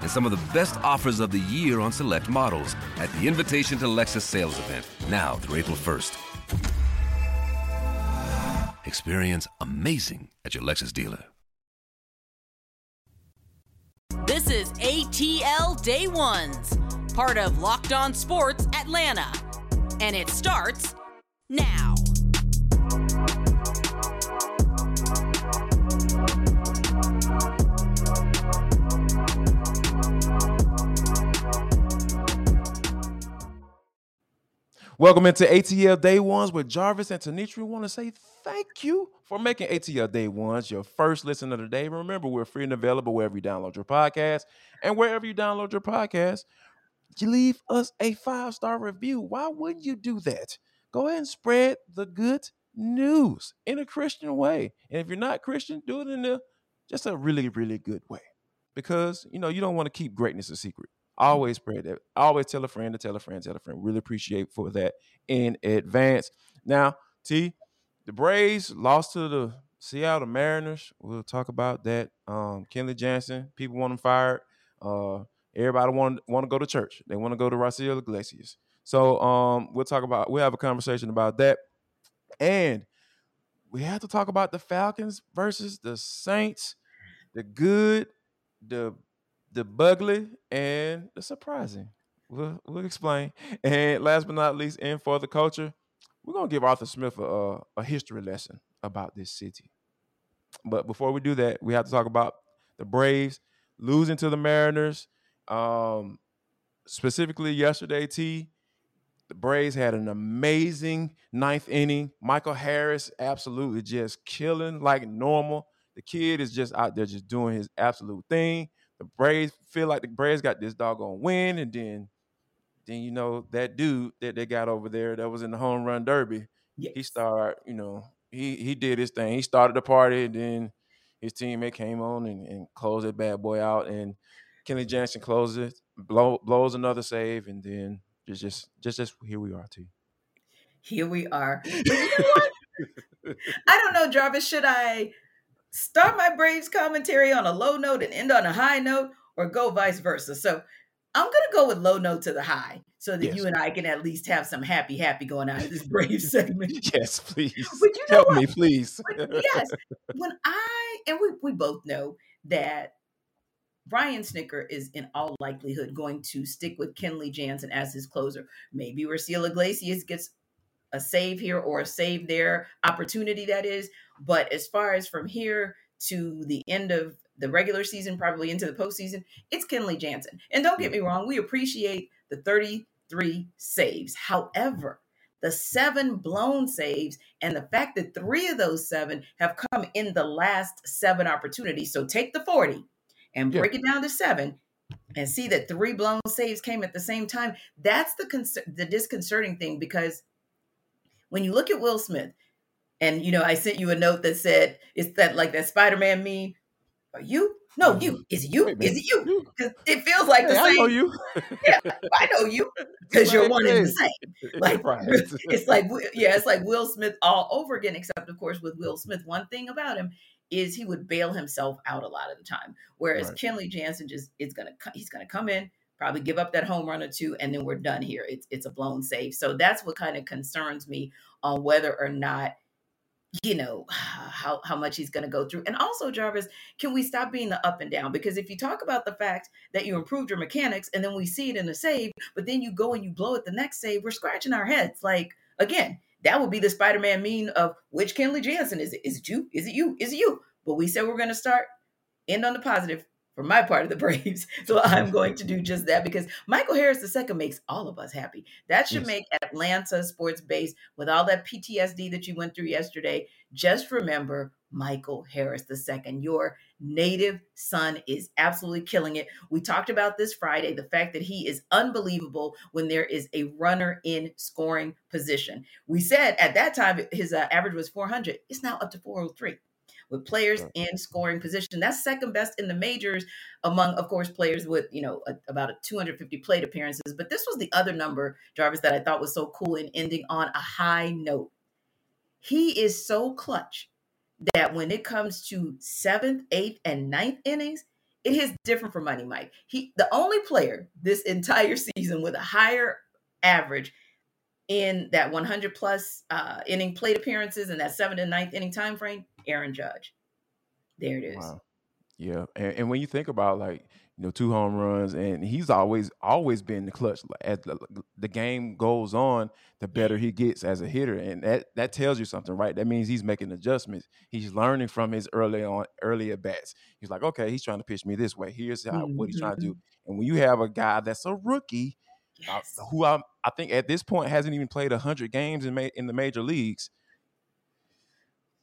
and some of the best offers of the year on select models at the Invitation to Lexus sales event, now through April 1st. Experience amazing at your Lexus dealer. This is ATL Day Ones, part of Locked On Sports Atlanta. And it starts now. Welcome into ATL Day Ones with Jarvis and Tenitra. We want to say thank you for making ATL Day Ones your first listen of the day. Remember, we're free and available wherever you download your podcast. And wherever you download your podcast, you leave us a five star review. Why wouldn't you do that? Go ahead and spread the good news in a Christian way. And if you're not Christian, do it in a just a really, really good way. Because you know you don't want to keep greatness a secret. Always spread that. Always tell a friend to tell a friend, tell a friend. Really appreciate for that in advance. Now, T, the Braves lost to the Seattle Mariners. We'll talk about that. Um, Kenley Jansen, people want him fired. Uh, everybody want want to go to church. They want to go to Raisel Iglesias. So um, we'll talk about. We'll have a conversation about that, and we have to talk about the Falcons versus the Saints. The good, the the bugly, and the surprising. We'll, we'll explain. And last but not least, and for the culture, we're gonna give Arthur Smith a, a history lesson about this city. But before we do that, we have to talk about the Braves losing to the Mariners. Um, specifically yesterday, T. The Braves had an amazing ninth inning. Michael Harris absolutely just killing like normal. The kid is just out there just doing his absolute thing the Braves feel like the Braves got this doggone win, and then then you know that dude that they got over there that was in the home run derby. Yes. He started, you know, he he did his thing. He started the party, and then his teammate came on and, and closed that bad boy out. And Kenley Jansen closes it, blow, blows another save, and then just just just just here we are, too. Here we are. I don't know, Jarvis. Should I start my Braves commentary on a low note and end on a high note, or go vice versa. So I'm gonna go with low note to the high, so that yes. you and I can at least have some happy, happy going out of this Braves segment. yes, please. But you know Help what? me, please. yes, when I and we we both know that Brian Snitker is in all likelihood going to stick with Kenley Jansen as his closer. Maybe Raisel Iglesias gets a save here or a save there opportunity that is. But as far as from here to the end of the regular season, probably into the postseason, it's Kenley Jansen. And don't get me wrong, we appreciate the 33 saves. However, the seven blown saves and the fact that three of those seven have come in the last seven opportunities. So take the 40 and break yeah. it down to seven and see that three blown saves came at the same time. That's the con- the disconcerting thing because when you look at Will Smith, and you know, I sent you a note that said, "Is that like that Spider-Man meme? Are you? No, you. Mm-hmm. Is it you? Is it you? Because it feels like hey, the same. I know you. yeah, I know you because you're one and the same. Like it's like yeah, it's like Will Smith all over again. Except of course with Will Smith, one thing about him is he would bail himself out a lot of the time, whereas right. Kenley Jansen just is gonna he's gonna come in, probably give up that home run or two, and then we're done here. It's it's a blown save. So that's what kind of concerns me on whether or not you know how how much he's going to go through. And also jarvis can we stop being the up and down? Because if you talk about the fact that you improved your mechanics and then we see it in the save but then you go and you blow it the next save we're scratching our heads. Like again that would be the spider-man mean of which kenley jansen? Is it is it you? Is it you? Is it you? But we said we're going to start end on the positive for my part of the Braves. So I'm going to do just that because Michael Harris II makes all of us happy. That should yes. make Atlanta sports base with all that PTSD that you went through yesterday. Just remember Michael Harris II. Your native son is absolutely killing it. We talked about this Friday the fact that he is unbelievable when there is a runner in scoring position. We said at that time his uh, average was 400. It's now up to 403 with players in scoring position. That's second best in the majors among, of course, players with, you know, a, about a 250 plate appearances. But this was the other number, Jarvis, that I thought was so cool in ending on a high note. He is so clutch that when it comes to seventh, eighth, and ninth innings, it is different for Money Mike. He the only player this entire season with a higher average in that 100 plus uh, inning plate appearances and that seventh and ninth inning time frame, Aaron Judge. There it is. Wow. Yeah, and, and, when you think about like you know two home runs, and he's always always been the clutch. As the, the game goes on, the better he gets as a hitter, and that that tells you something, right? That means he's making adjustments. He's learning from his early on earlier bats. He's like, okay, he's trying to pitch me this way. Here's how, mm-hmm. what he's trying to do. Mm-hmm. And when you have a guy that's a rookie, uh, yes. uh, who I I think at this point hasn't even played hundred games in ma- in the major leagues,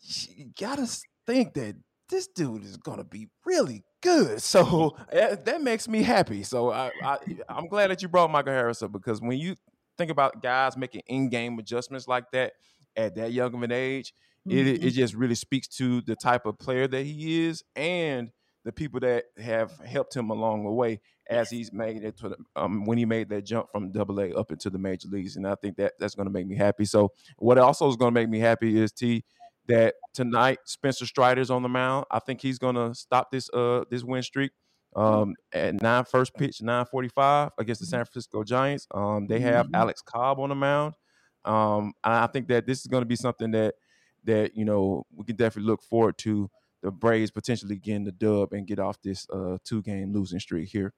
you gotta think that this dude is gonna be really good. So that, that makes me happy. So I, I I'm glad that you brought Michael Harris up because when you think about guys making in-game adjustments like that at that young of an age, mm-hmm. it it mm-hmm. just really speaks to the type of player that he is and the people that have helped him along the way as he's made it to the, um, when he made that jump from double A up into the major leagues. And I think that that's going to make me happy. So what also is going to make me happy is T that tonight Spencer Strider's on the mound. I think he's going to stop this uh this win streak. Um, at nine first pitch, nine forty five against the San Francisco Giants. Um, they have mm-hmm. Alex Cobb on the mound. Um, I think that this is going to be something that that you know we can definitely look forward to the Braves potentially getting the dub and get off this uh two game losing streak here.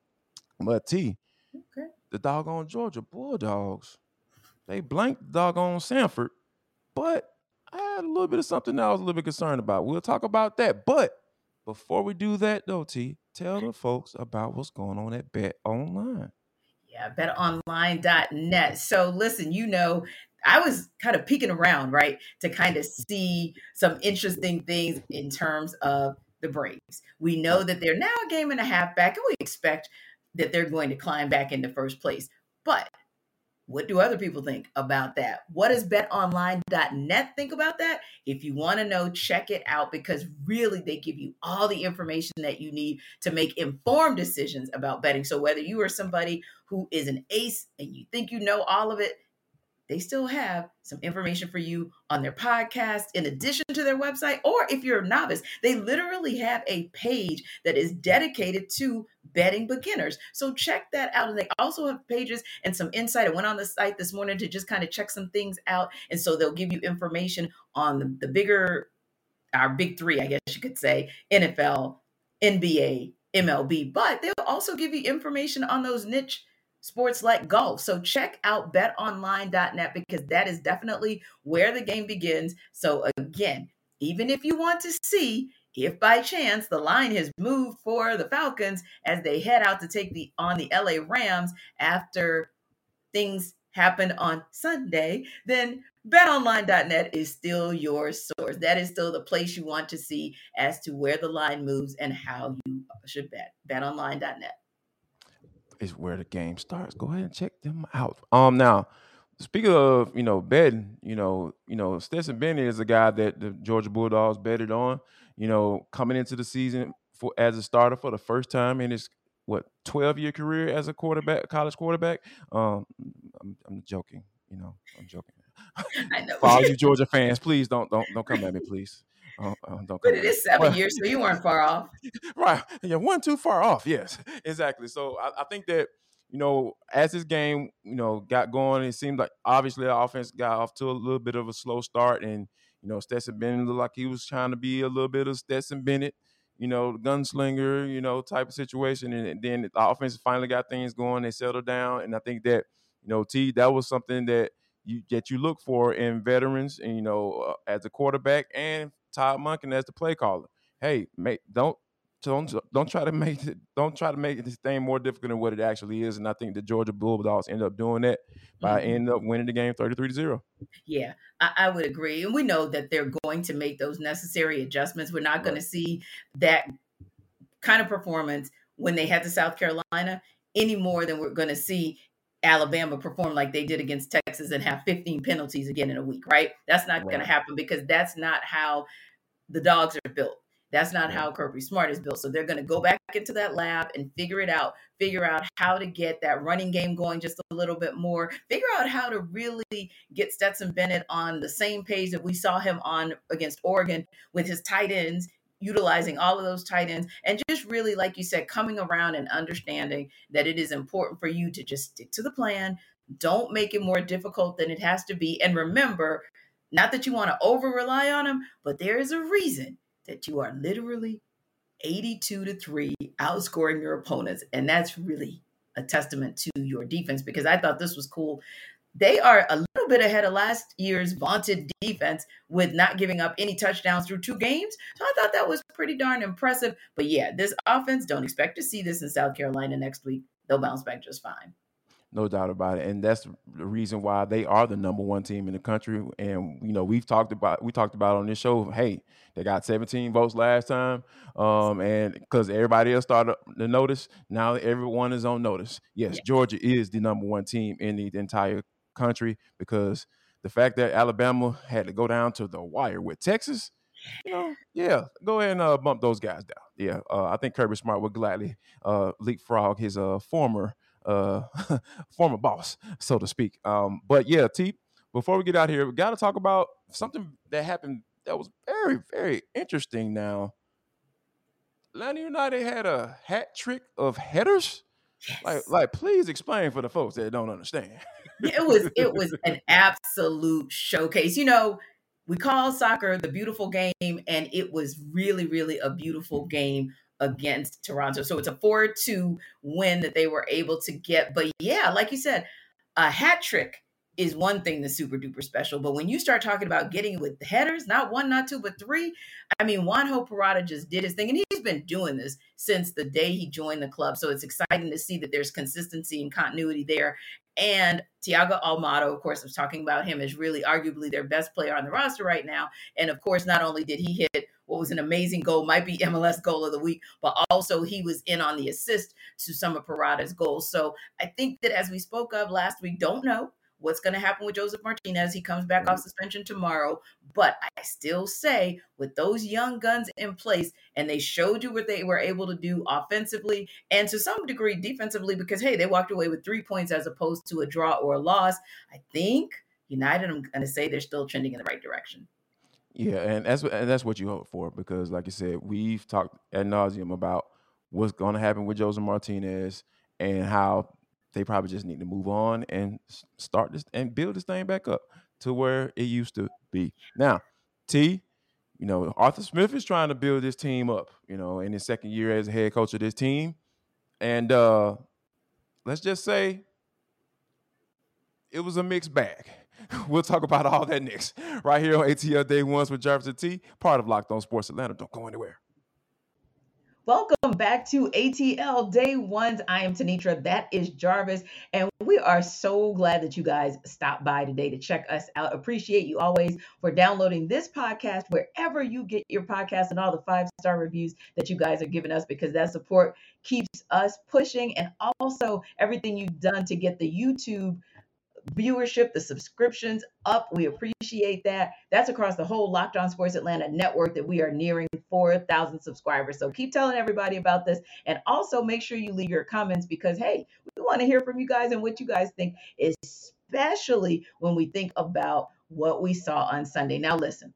But T, okay. the doggone Georgia Bulldogs, they blanked doggone Samford, but had a little bit of something I was a little bit concerned about. We'll talk about that. But before we do that, though, T, tell the folks about what's going on at Bet Online. Yeah, betonline.net. So listen, you know, I was kind of peeking around, right, to kind of see some interesting things in terms of the Braves. We know that they're now a game and a half back, and we expect that they're going to climb back into first place. But what do other people think about that? What does betonline.net think about that? If you want to know, check it out because really they give you all the information that you need to make informed decisions about betting. So, whether you are somebody who is an ace and you think you know all of it, they still have some information for you on their podcast in addition to their website. Or if you're a novice, they literally have a page that is dedicated to betting beginners. So check that out. And they also have pages and some insight. I went on the site this morning to just kind of check some things out. And so they'll give you information on the, the bigger, our big three, I guess you could say NFL, NBA, MLB, but they'll also give you information on those niche sports like golf. So check out betonline.net because that is definitely where the game begins. So again, even if you want to see if by chance the line has moved for the Falcons as they head out to take the on the LA Rams after things happened on Sunday, then betonline.net is still your source. That is still the place you want to see as to where the line moves and how you should bet. betonline.net is where the game starts. Go ahead and check them out. Um, now speaking of you know betting, you know, you know Stetson Bennett is a guy that the Georgia Bulldogs betted on. You know, coming into the season for as a starter for the first time in his what 12 year career as a quarterback, college quarterback. Um, I'm, I'm joking. You know, I'm joking. I know. For all you Georgia fans, please don't don't don't come at me, please. Oh, oh, but it is seven well, years, so you weren't far off. right. Yeah, one too far off. Yes, exactly. So I, I, think that, you know, as this game, you know, got going, it seemed like obviously the offense got off to a little bit of a slow start. And, you know, Stetson Bennett looked like he was trying to be a little bit of Stetson Bennett, you know, gunslinger, you know, type of situation. And then the offense finally got things going. They settled down. And I think that, you know, T, that was something that you that you look for in veterans and, you know, uh, as a quarterback and Todd Monken as the play caller. Hey, mate, don't don't don't try to make it don't try to make this thing more difficult than what it actually is. And I think the Georgia Bulldogs end up doing that by mm-hmm. end up winning the game 33 to 0. Yeah, I, I, would agree. And we know that they're going to make those necessary adjustments. We're not right. going to see that kind of performance when they head to South Carolina any more than we're going to see Alabama perform like they did against Texas and have 15 penalties again in a week, right? That's not right. going to happen because that's not how the dogs are built. That's not how Kirby Smart is built. So they're going to go back into that lab and figure it out, figure out how to get that running game going just a little bit more, figure out how to really get Stetson Bennett on the same page that we saw him on against Oregon with his tight ends utilizing all of those tight ends and just really like you said coming around and understanding that it is important for you to just stick to the plan don't make it more difficult than it has to be and remember not that you want to over rely on them but there is a reason that you are literally 82 to 3 outscoring your opponents. And that's really a testament to your defense because I thought this was cool. They are a little bit ahead of last year's vaunted defense with not giving up any touchdowns through two games. So I thought that was pretty darn impressive. But yeah, this offense, don't expect to see this in South Carolina next week. They'll bounce back just fine. No doubt about it, and that's the reason why they are the number one team in the country. And you know, we've talked about we talked about on this show. Hey, they got 17 votes last time, um, and because everybody else started to notice, now everyone is on notice. Yes. Georgia is the number one team in the entire country because the fact that Alabama had to go down to the wire with Texas, you know, yeah, go ahead and uh, bump those guys down. Yeah, uh, I think Kirby Smart would gladly uh, leapfrog his uh, former uh, former boss, so to speak. Um, but yeah, T, before we get out here, we got to talk about something that happened that was very, very interesting. Now, Atlanta United had a hat trick of headers. Yes. Like, like, please explain for the folks that don't understand. it was, it was an absolute showcase. You know, we call soccer the beautiful game, and it was really, really a beautiful game against Toronto. So it's a 4 2 win that they were able to get. But yeah, like you said, a hat trick is one thing that's super duper special. But when you start talking about getting with the headers, not one, not two, but three, I mean, Juanjo Purata just did his thing. And he's been doing this since the day he joined the club. So it's exciting to see that there's consistency and continuity there. And Thiago Almada, of course, I was talking about him as really arguably their best player on the roster right now. And of course, not only did he hit what was an amazing goal, might be MLS goal of the week, but also he was in on the assist to some of Purata's goals. So I think that as we spoke of last week, don't know what's going to happen with Josef Martinez. He comes back off suspension tomorrow. But I still say, with those young guns in place, and they showed you what they were able to do offensively and to some degree defensively, because hey, they walked away with three points as opposed to a draw or a loss. I think United, I'm going to say they're still trending in the right direction. Yeah, and that's and that's what you hope for because, like I said, we've talked ad nauseum about what's going to happen with Josef Martinez and how they probably just need to move on and start this and build this thing back up to where it used to be. Now, T, you know, Arthur Smith is trying to build this team up, you know, in his second year as a head coach of this team. And uh let's just say it was a mixed bag. We'll talk about all that next. Right here on ATL Day Ones with Jarvis and T, part of Locked On Sports Atlanta. Don't go anywhere. Welcome back to ATL Day Ones. I am Tenitra. That is Jarvis. And we are so glad that you guys stopped by today to check us out. Appreciate you always for downloading this podcast wherever you get your podcast and all the five star reviews that you guys are giving us because that support keeps us pushing. And also everything you've done to get the YouTube viewership, the subscriptions up. We appreciate that. That's across the whole Locked On Sports Atlanta network that we are nearing 4,000 subscribers. So keep telling everybody about this. And also make sure you leave your comments because, hey, we want to hear from you guys and what you guys think, especially when we think about what we saw on Sunday. Now, listen,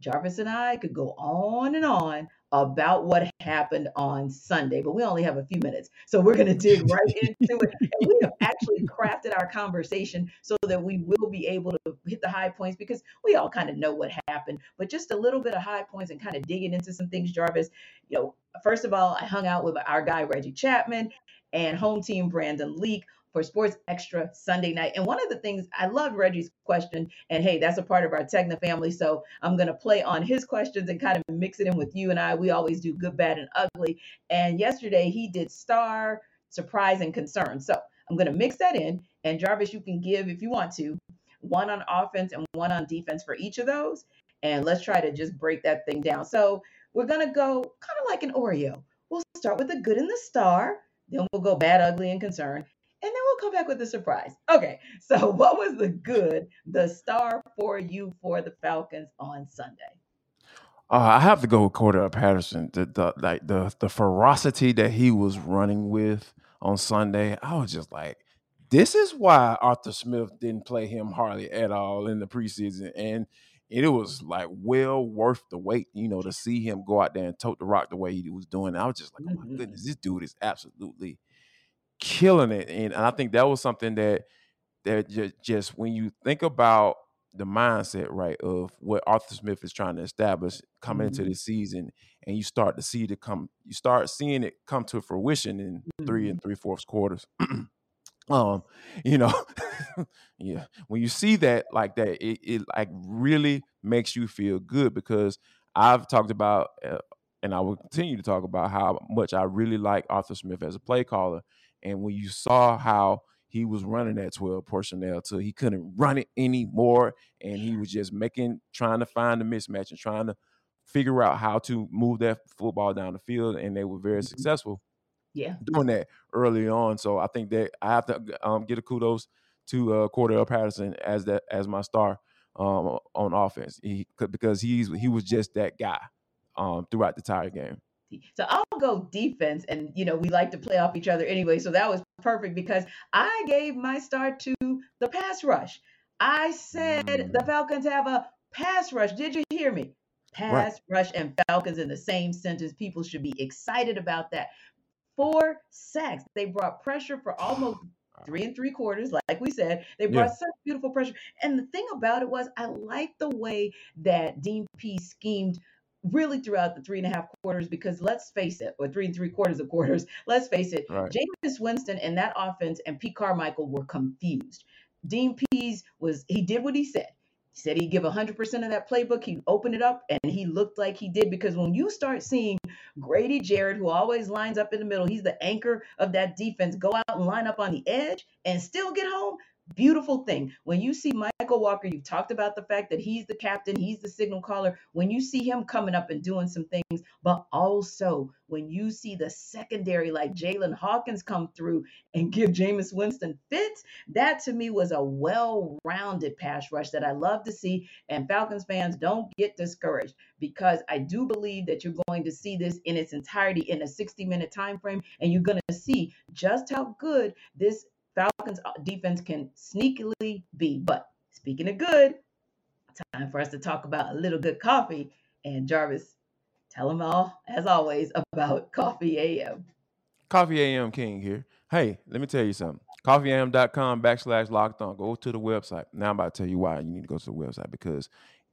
Jarvis and I could go on and on about what happened on Sunday, but we only have a few minutes. So we're going to dig right into it. And we have actually crafted our conversation so that we will be able to hit the high points because we all kind of know what happened, but just a little bit of high points and kind of digging into some things, Jarvis. You know, first of all, I hung out with our guy, Reggie Chapman, and home team Brandon Leak for Sports Extra Sunday night. And one of the things I love Reggie's question, and hey, that's a part of our Tegna family. So I'm going to play on his questions and kind of mix it in with you and I. We always do good, bad, and ugly. And yesterday he did star, surprise, and concern. So I'm going to mix that in. And Jarvis, you can give, if you want to, one on offense and one on defense for each of those. And let's try to just break that thing down. So we're going to go kind of like an Oreo. We'll start with the good and the star, then we'll go bad, ugly, and concern, and then we'll come back with the surprise. Okay, so what was the good, the star for you for the Falcons on Sunday? Uh, I have to go with Cordarrelle Patterson. The, the like the the ferocity that he was running with on Sunday, I was just like, this is why Arthur Smith didn't play him hardly at all in the preseason, and it was like well worth the wait, you know, to see him go out there and tote the rock the way he was doing. I was just like, oh my mm-hmm. goodness, this dude is absolutely killing it, and I think that was something that that just, when you think about the mindset right of what Arthur Smith is trying to establish coming mm-hmm. into the season, and you start to see it come, you start seeing it come to fruition in mm-hmm. three and three fourths quarters. um you know yeah when you see that like that it, it like really makes you feel good because i've talked about uh, and i will continue to talk about how much i really like arthur smith as a play caller and when you saw how he was running that 12 personnel till he couldn't run it anymore and he was just making trying to find the mismatch and trying to figure out how to move that football down the field and they were very mm-hmm. successful yeah doing that early on. So I think that I have to um, get a kudos to uh, Cordarrelle Patterson as that as my star um, on offense. He because he's he was just that guy um, throughout the entire game. So I'll go defense, and you know we like to play off each other anyway. So that was perfect because I gave my start to the pass rush. I said mm. the Falcons have a pass rush. Did you hear me? Pass right. rush and Falcons in the same sentence. People should be excited about that four sacks. They brought pressure for almost three and three quarters, like we said. They brought yeah. such beautiful pressure. And the thing about it was, I liked the way that Dean Pees schemed really throughout the three and a half quarters because let's face it, or three and three quarters of quarters, let's face it, right. Jameis Winston and that offense and Pete Carmichael were confused. Dean Pees was, he did what he said. He said he'd give 100% of that playbook. He'd open it up, and he looked like he did because when you start seeing Grady Jarrett, who always lines up in the middle, he's the anchor of that defense, go out and line up on the edge and still get home, beautiful thing. When you see Mykal Walker, you've talked about the fact that he's the captain, he's the signal caller. When you see him coming up and doing some things, but also when you see the secondary like Jaylinn Hawkins come through and give Jameis Winston fits, that to me was a well rounded pass rush that I love to see. And Falcons fans don't get discouraged because I do believe that you're going to see this in its entirety in a 60 minute time frame, and you're going to see just how good this Falcons defense can sneakily be. But speaking of good, time for us to talk about a little good coffee. And Jarvis, tell them all, as always, about Coffee AM. Coffee AM King here. Hey, let me tell you something. CoffeeAM.com backslash locked on. Go to the website. Now I'm about to tell you why you need to go to the website because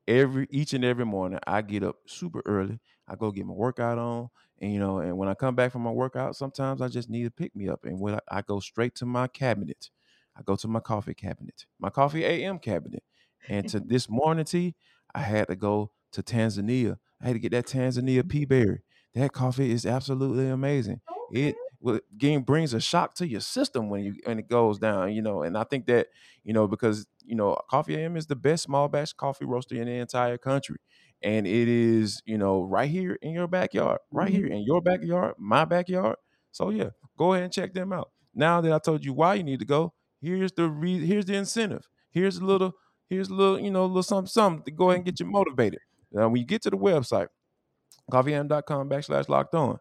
every each and every morning I get up super early. I go get my workout on. And you know, and when I come back from my workout, sometimes I just need to pick me up. And when I, I go straight to my cabinet, I go to my coffee cabinet, my coffee AM cabinet. And to this morning tea, I had to go to Tanzania. I had to get that Tanzania mm-hmm. pea berry. That coffee is absolutely amazing. Okay. It well, game brings a shock to your system when you when it goes down, you know. And I think that you know because you know Coffee AM is the best small batch coffee roaster in the entire country and it is you know right here in your backyard right mm-hmm. here in your backyard my backyard so yeah go ahead and check them out. Now that i told you why you need to go here's the re- here's the incentive. Here's a little here's a little you know a little something something to go ahead and get you motivated. Now when you get to the website coffeeam.com backslash locked on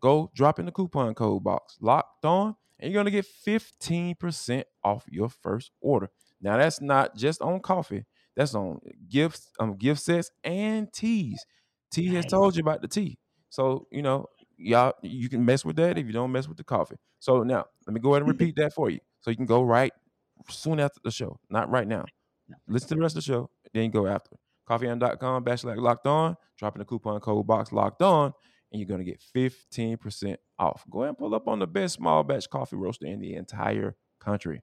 go drop in the coupon code box locked on and you're going to get 15% off your first order. Now that's not just on coffee that's on gifts, um, gift sets and teas. T nice. has told you about the tea. So, you know, y'all you can mess with that if you don't mess with the coffee. So now let me go ahead and repeat that for you. So you can go right soon after the show, not right now. Listen to the rest of the show, then go after. Coffeeam.com backslash locked on, dropping the coupon code box locked on, and you're gonna get 15% off. Go ahead and pull up on the best small batch coffee roaster in the entire country.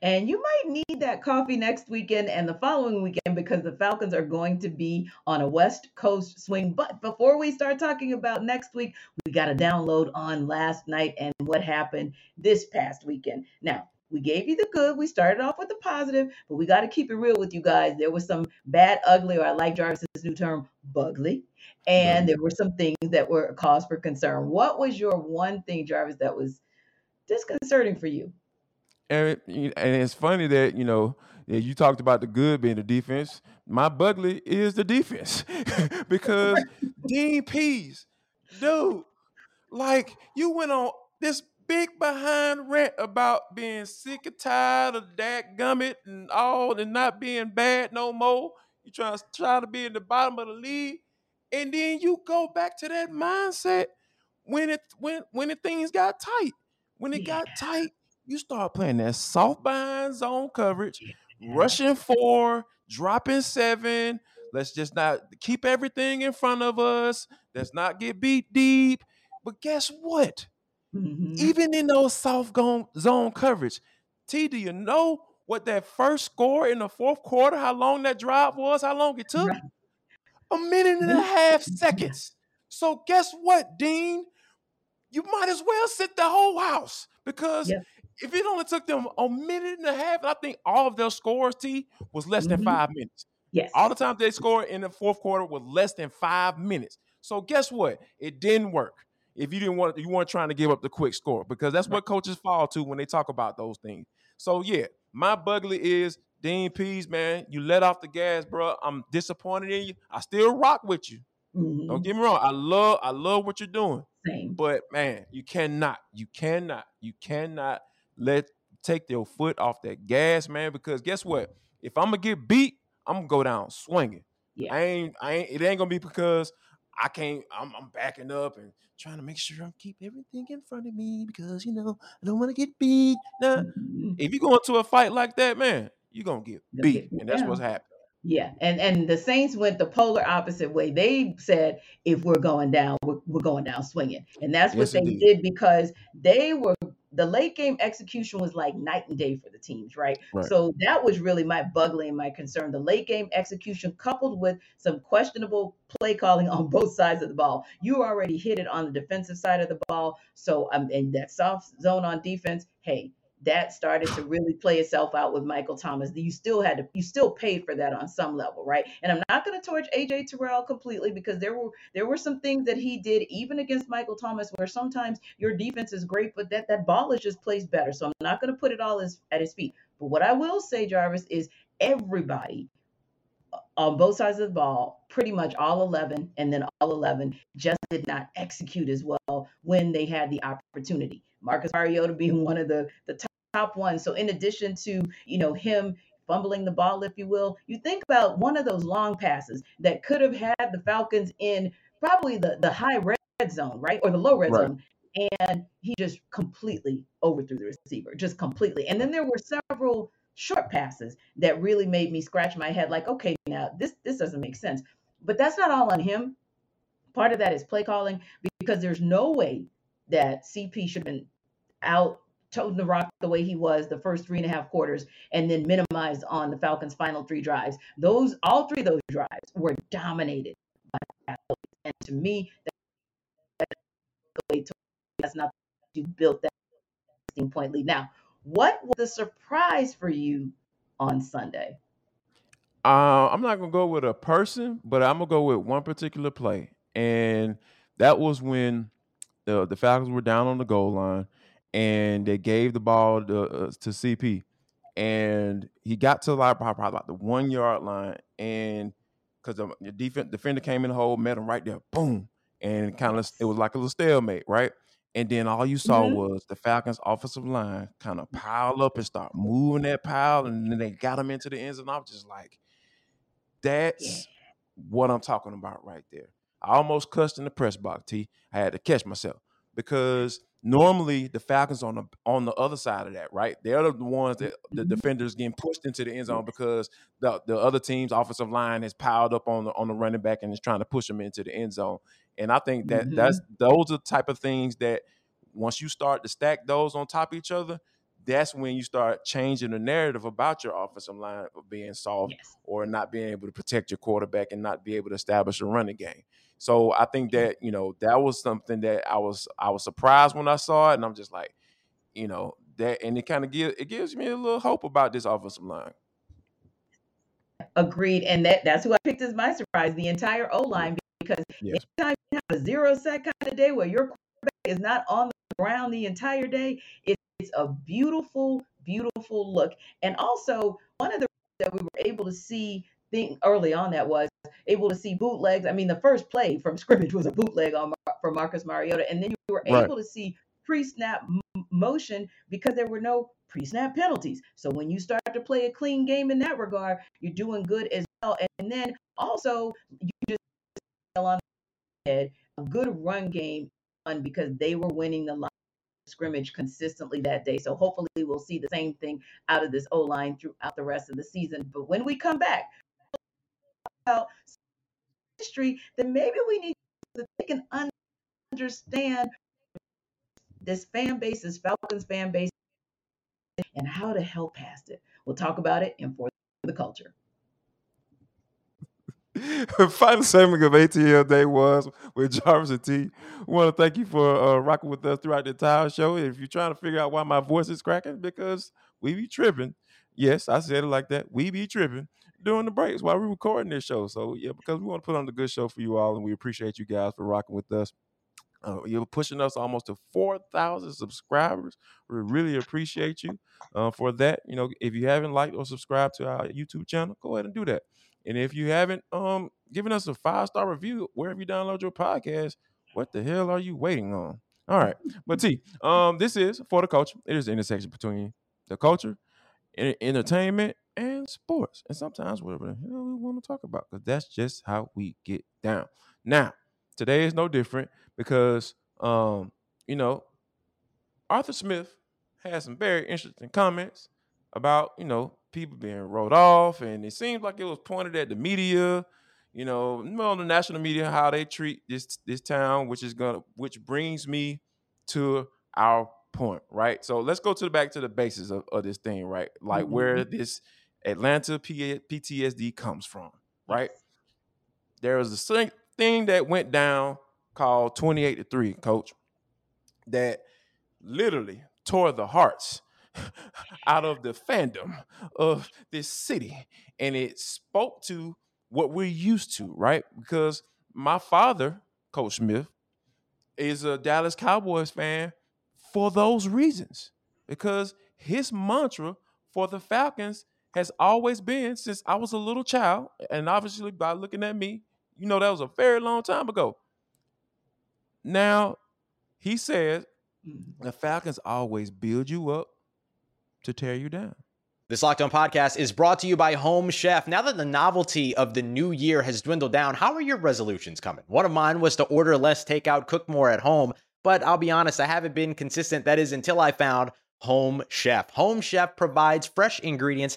And you might need that coffee next weekend and the following weekend because the Falcons are going to be on a West Coast swing. But before we start talking about next week, we got a download on last night and what happened this past weekend. Now, we gave you the good. We started off with the positive, but we got to keep it real with you guys. There was some bad, ugly, or I like Jarvis's new term, bugly. And there were some things that were a cause for concern. What was your one thing, Jarvis, that was disconcerting for you? And and it's funny that you know you talked about the good being the defense. My Bugley is the defense because Dean Pees, dude, like you went on this big behind rant about being sick and tired of that gummit and all and not being bad no more. You trying to try to be in the bottom of the league, and then you go back to that mindset when it when when the things got tight. When it yeah. got tight, you start playing that soft behind zone coverage, rushing four, dropping seven. Let's just not keep everything in front of us. Let's not get beat deep. But guess what? Mm-hmm. Even in those soft zone coverage, T, do you know what that first score in the fourth quarter, how long that drive was, how long it took? Right. A minute and a half seconds. So guess what, Dean? You might as well sit the whole house because yep if it only took them a minute and a half, I think all of their scores, T, was less than mm-hmm. five minutes. Yes. All the times they scored in the fourth quarter was less than five minutes. So guess what? It didn't work. If you didn't want, you weren't trying to give up the quick score because that's what coaches fall to when they talk about those things. So yeah, my bugly is Dean Pees, man. You let off the gas, bro. I'm disappointed in you. I still rock with you. Mm-hmm. Don't get me wrong. I love, I love what you're doing. Same. But man, you cannot, you cannot, you cannot let take your foot off that gas, man. Because guess what? If I'm gonna get beat, I'm gonna go down swinging. Yeah. I ain't. I ain't. It ain't gonna be because I can't. I'm, I'm backing up and trying to make sure I'm keep everything in front of me because you know I don't want to get beat. Now, mm-hmm. if you go into a fight like that, man, you're gonna get beat, and that's what's happening. Yeah, and and the Saints went the polar opposite way. They said if we're going down, we're, we're going down swinging, and that's what yes, they indeed. did because they were the late game execution was like night and day for the teams, right? right? So that was really my bugly and my concern. The late game execution coupled with some questionable play calling on both sides of the ball. You already hit it on the defensive side of the ball. So um, and that soft zone on defense, hey, that started to really play itself out with Michael Thomas. You still had to, you still paid for that on some level, right? And I'm not going to torch AJ Terrell completely because there were there were some things that he did even against Michael Thomas where sometimes your defense is great, but that that ball is just placed better. So I'm not going to put it all as, at his feet. But what I will say, Jarvis, is everybody uh, on both sides of the ball, pretty much all 11, and then all 11 just did not execute as well when they had the opportunity. Marcus Mariota being one of the the top one. So in addition to, you know, him fumbling the ball, if you will, you think about one of those long passes that could have had the Falcons in probably the, the high red zone, right? Or the low red right. zone. And he just completely overthrew the receiver, just completely. And then there were several short passes that really made me scratch my head like, okay, now this this doesn't make sense. But that's not all on him. Part of that is play calling because there's no way that CP should have been out toting the rock the way he was the first three and a half quarters and then minimized on the Falcons' final three drives. Those all three of those drives were dominated by athletes. And to me, that's not you built that 16 point lead. Now, what was the surprise for you on Sunday? Uh, I'm not gonna go with a person, but I'm gonna go with one particular play, and that was when the the Falcons were down on the goal line and they gave the ball to, uh, to CP, and he got to like probably about the one yard line, and because the, the defense defender came in the hole, met him right there, boom, and kind of it was like a little stalemate, right? And then all you saw Mhm. was the Falcons' offensive line kind of pile up and start moving that pile, and then they got them into the ends. And I was just like, that's what I'm talking about right there. I almost cussed in the press box, T. I had to catch myself because normally the Falcons on the on the other side of that, right? They're the ones that the Mhm. defenders getting pushed into the end zone because the the other team's offensive line has piled up on the on the running back and is trying to push them into the end zone. And I think that Mhm. that's those are the type of things that once you start to stack those on top of each other, that's when you start changing the narrative about your offensive line being soft Yes. or not being able to protect your quarterback and not be able to establish a running game. So I think that you know that was something that I was I was surprised when I saw it, and I'm just like, you know that, and it kind of give it gives me a little hope about this offensive line. Agreed. And that that's who I picked as my surprise, the entire O line, because Yes. anytime you have a zero sack kind of day where your quarterback is not on the ground the entire day, it, it's a beautiful, beautiful look. And also, one of the that we were able to see thing early on that was able to see bootlegs. I mean, the first play from scrimmage was a bootleg on Mar- for Marcus Mariota, and then you were Right. able to see pre-snap m- motion because there were no pre-snap penalties. So when you start to play a clean game in that regard, you're doing good as well. And then also you just fell on the head a good run game on because they were winning the line scrimmage consistently that day. So hopefully we'll see the same thing out of this O line throughout the rest of the season. But when we come back, about history, then maybe we need to take and understand this fan base, this Falcons fan base, and how to help past it. We'll talk about it in For the Culture. Final segment of ATL Day was with Jarvis and T. We want to thank you for uh, rocking with us throughout the entire show. If you're trying to figure out why my voice is cracking, because we be tripping. Yes, I said it like that. We be tripping during the breaks while we're recording this show. So yeah, because we want to put on the good show for you all, and we appreciate you guys for rocking with us. Uh, you're pushing us almost to 4,000 subscribers. We really appreciate you uh, for that. You know, if you haven't liked or subscribed to our YouTube channel, go ahead and do that. And if you haven't um given us a five star review wherever you download your podcast, what the hell are you waiting on? All right, but T, um, this is for the culture. It is the intersection between the culture, en- entertainment, and sports, and sometimes whatever the hell we want to talk about, because that's just how we get down. Now, today is no different because um, you know, Arthur Smith had some very interesting comments about, you know, people being wrote off, and it seems like it was pointed at the media, you know, well, the national media, how they treat this this town, which is gonna which brings me to our point, right? So let's go to the back to the basis of, of this thing, right? Like where this Atlanta P- PTSD comes from, right? There was a thing- thing that went down called 28 to 3, coach, that literally tore the hearts out of the fandom of this city. And it spoke to what we're used to, right? Because my father, Coach Smith, is a Dallas Cowboys fan for those reasons. Because his mantra for the Falcons has always been since I was a little child, and obviously by looking at me, you know that was a very long time ago. Now, he says mm-hmm. the Falcons always build you up to tear you down. This Locked On podcast is brought to you by Home Chef. Now that the novelty of the new year has dwindled down, how are your resolutions coming? One of mine was to order less takeout, cook more at home, but I'll be honest, I haven't been consistent. That is until I found Home Chef. Home Chef provides fresh ingredients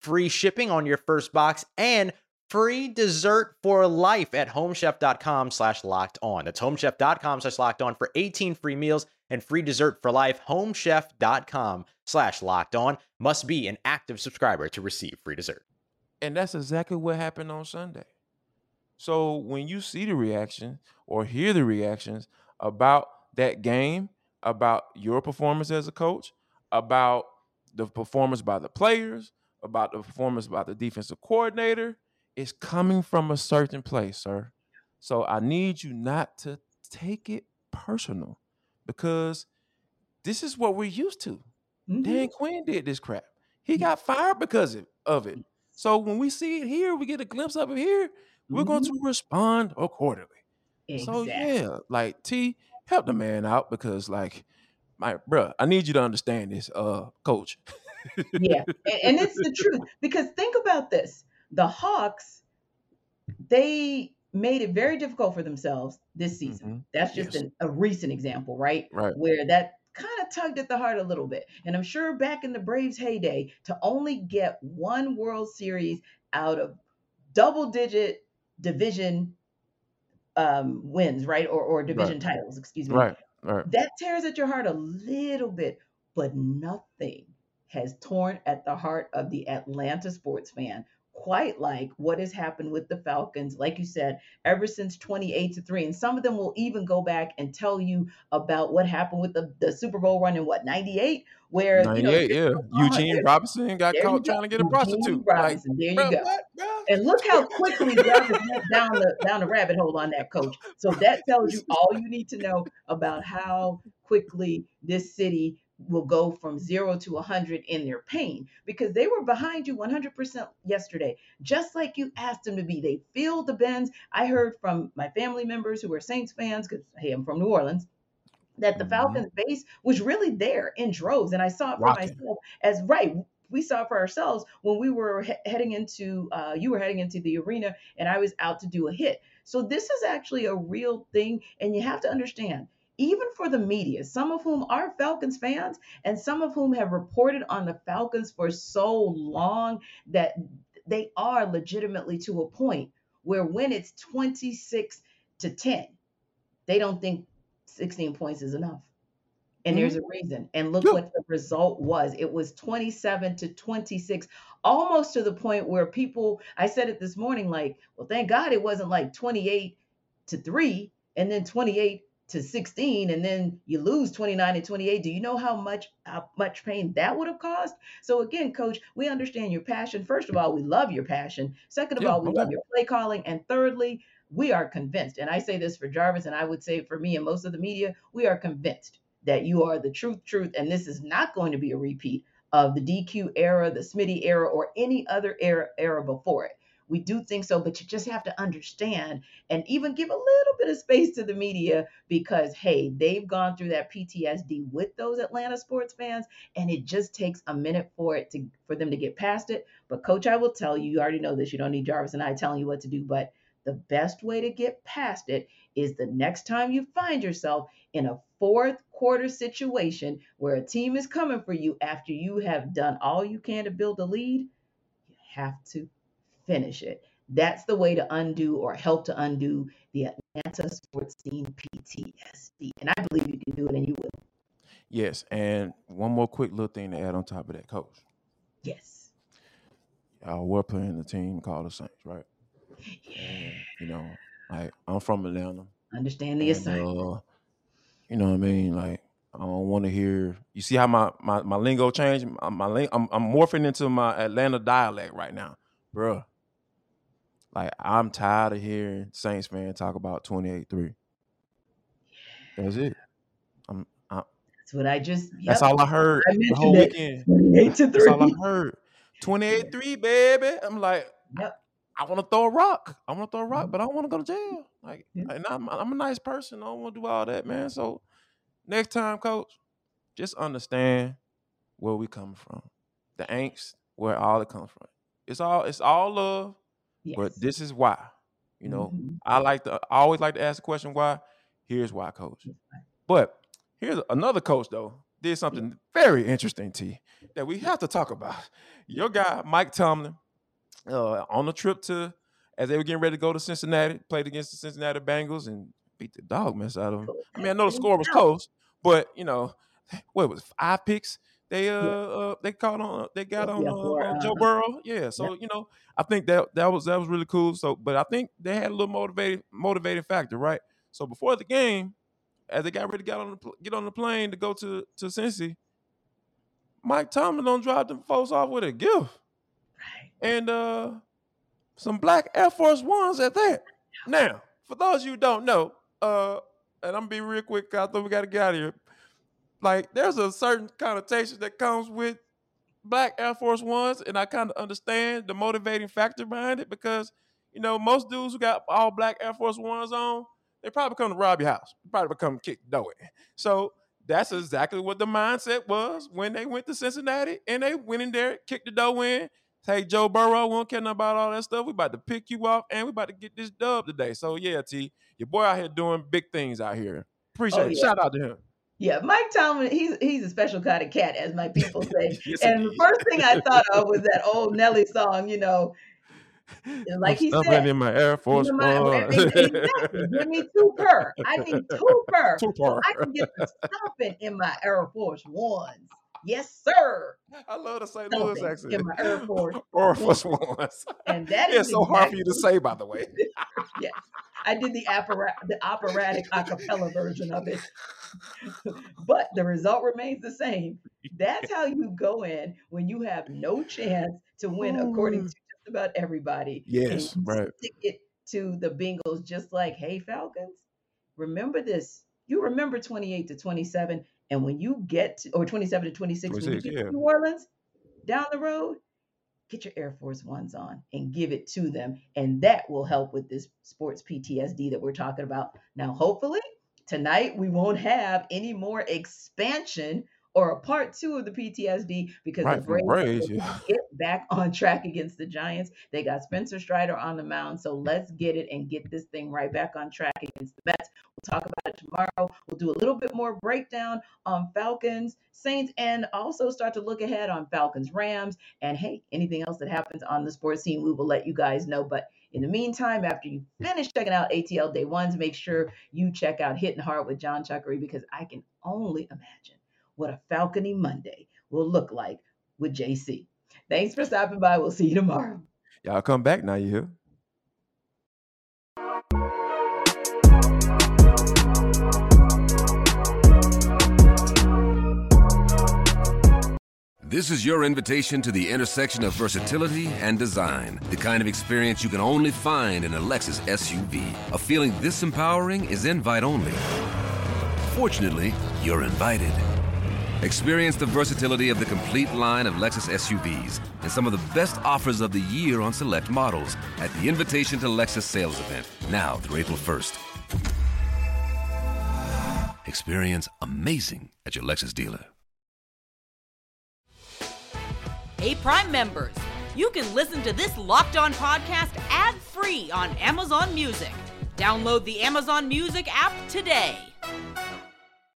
free shipping on your first box and free dessert for life at homechef.com slash locked on. That's homechef.com slash locked on for 18 free meals and free dessert for life. Homechef.com slash locked on must be an active subscriber to receive free dessert. And that's exactly what happened on Sunday. So when you see the reaction or hear the reactions about that game, about your performance as a coach, about the performance by the players, about the performance about the defensive coordinator. It's coming from a certain place, sir. So I need you not to take it personal because this is what we're used to. Mhm. Dan Quinn did this crap. He got fired because of- it. So when we see it here, we get a glimpse of it here, we're going to respond accordingly. So yeah, like T, help the man out because like my bruh, I need you to understand this, uh, coach. yeah, and, and it's the truth because think about this: the Hawks, they made it very difficult for themselves this season. Mhm. That's just Yes. an, a recent example, right? Right. Where that kind of tugged at the heart a little bit. And I'm sure back in the Braves' heyday, to only get one World Series out of double-digit division um, wins, right, or or division titles, excuse me, Right, right. that tears at your heart a little bit, but nothing has torn at the heart of the Atlanta sports fan quite like what has happened with the Falcons, like you said, ever since 28 to 3. And some of them will even go back and tell you about what happened with the, the Super Bowl run in what, 98? Where you know, 98, yeah. Eugene there- Robinson got caught go. trying to get a Eugene prostitute. Like, there you bruh, go. what? And look how quickly went down the down the rabbit hole on that coach. So that tells you all you need to know about how quickly this city will go from zero to 100 in their pain because they were behind you 100% yesterday, just like you asked them to be. They filled the bends. I heard from my family members who are Saints fans, because hey, I'm from New Orleans, that the Mhm. Falcons base was really there in droves. And I saw it for Rocking. myself as right. We saw it for ourselves when we were he- heading into, uh, you were heading into the arena and I was out to do a hit. So this is actually a real thing. And you have to understand, even for the media, some of whom are Falcons fans and some of whom have reported on the Falcons for so long that they are legitimately to a point where when it's 26 to 10, they don't think 16 points is enough. And there's mm-hmm. a reason. And look Yeah. what the result was. It was 27 to 26, almost to the point where people, I said it this morning, like, well, thank God it wasn't like 28 to 3 and then 28 to 16 and then you lose 29 and 28 do you know how much how much pain that would have caused? So again coach we understand your passion. First of all we love your passion. Second of Yeah, all we love your play calling. And thirdly we are convinced and i say this for jarvis and i would say for me and most of the media we are convinced that you are the truth truth and this is not going to be a repeat of the dq era the smitty era or any other era era before it we do think so but you just have to understand and even give a little bit of space to the media because hey they've gone through that ptsd with those atlanta sports fans and it just takes a minute for it to for them to get past it. But coach i will tell you you already know this you don't need jarvis and i telling you what to do but the best way to get past it is the next time you find yourself in a fourth quarter situation where a team is coming for you after you have done all you can to build a lead you have to finish it that's the way to undo or help to undo the Atlanta sports scene PTSD. And I believe you can do it and you will. Yes, and one more quick little thing to add on top of that, coach. Yes. Y'all were playing the team called the Saints, right? And, you know, like I'm from Atlanta. Understand the and, assignment. uh, you know what I mean? Like I don't want to hear. You see how my my, my lingo changed? My, my I'm, I'm morphing into my Atlanta dialect right now, bruh. Like I'm tired of hearing Saints fan talk about 28-3. That's it. I'm, I'm That's what I just that's all I heard I the whole it. weekend. 28 to That's all I heard. 28-3, baby. I'm like, Yep. I want to throw a rock. I want to throw a rock, mm-hmm. but I don't want to go to jail. Like, Yeah. and I'm, I'm a nice person. I don't want to do all that, man. So next time, coach, just understand where we come from. The angst, where all it comes from. It's all it's all love, Yes. but this is why. You know, Mhm. I like to I always like to ask the question why. Here's why, coach. But here's another coach though did something very interesting to you that we have to talk about. Your guy Mike Tomlin, uh, on the trip to as they were getting ready to go to Cincinnati, played against the Cincinnati Bengals and beat the dog mess out of them. I mean, I know the score was close, but you know, what was it, five picks? They uh, uh they caught on they got on, Yeah, uh, on Joe uh, Burrow. Yeah, so you know, I think that that was that was really cool. So, but I think they had a little motivated motivating factor, right? So before the game, as they got ready to get on the get on the plane to go to to Cincy, Mike Tomlin don't drive them folks off with a gift Right. and uh some black Air Force Ones at that. Now, for those of you who don't know, uh, and I'm gonna be real quick, I thought we gotta get out of here. Like, there's a certain connotation that comes with black Air Force Ones, and I kind of understand the motivating factor behind it because you know most dudes who got all black Air Force Ones on, they probably come to rob your house, they probably come kick the door in. So that's exactly what the mindset was when they went to Cincinnati and they went in there, kicked the door in. Hey, Joe Burrow, we don't care nothing about all that stuff. We about to pick you off and we about to get this dub today. So yeah, T, your boy out here doing big things out here. Appreciate Oh, it. Shout out to him. Yeah, Mike Tomlin, he's he's a special kind of cat, as my people say. Yes, and the first thing I thought of was that old Nelly song, you know, like he said, in my Air Force "Give me my- exactly, give me two per. I need two per. Two so. I can get the stuffing in my Air Force Ones. Yes, sir. I love the St. Louis accent. in my Air Force. Air Force Ones. And that is so hard for you to say, by the way. Yes, I did the opera, the operatic a cappella version of it, but the result remains the same. That's how you go in when you have no chance to win, according to just about everybody. Yes, right. Stick it to the Bengals, just like, hey Falcons, remember this. You remember twenty eight to twenty seven, and when you get to, or twenty seven to twenty six, when you get yeah. to New Orleans, down the road, get your Air Force Ones on and give it to them. And that will help with this sports PTSD that we're talking about. Now, hopefully, tonight we won't have any more expansion or a part two of the PTSD because Right, the Braves Braves, yeah. get back on track against the Giants. They got Spencer Strider on the mound. So let's get it and get this thing right back on track against the Mets. We'll talk about it tomorrow. We'll do a little bit more breakdown on Falcons, Saints, and also start to look ahead on Falcons, Rams, and hey, anything else that happens on the sports scene, we will let you guys know. But in the meantime, after you finish checking out ATL Day Ones, make sure you check out Hitting Hard with John Chuckery because I can only imagine what a Falcony Monday will look like with JC. Thanks for stopping by. We'll see you tomorrow. Y'all come back now, you hear? This is your invitation to the intersection of versatility and design. The kind of experience you can only find in a Lexus SUV. A feeling this empowering is invite only. Fortunately, you're invited. Experience the versatility of the complete line of Lexus SUVs and some of the best offers of the year on select models at the Invitation to Lexus sales event, now through April 1st. Experience amazing at your Lexus dealer. Hey, Prime members, you can listen to this Locked On podcast ad free on Amazon Music. Download the Amazon Music app today.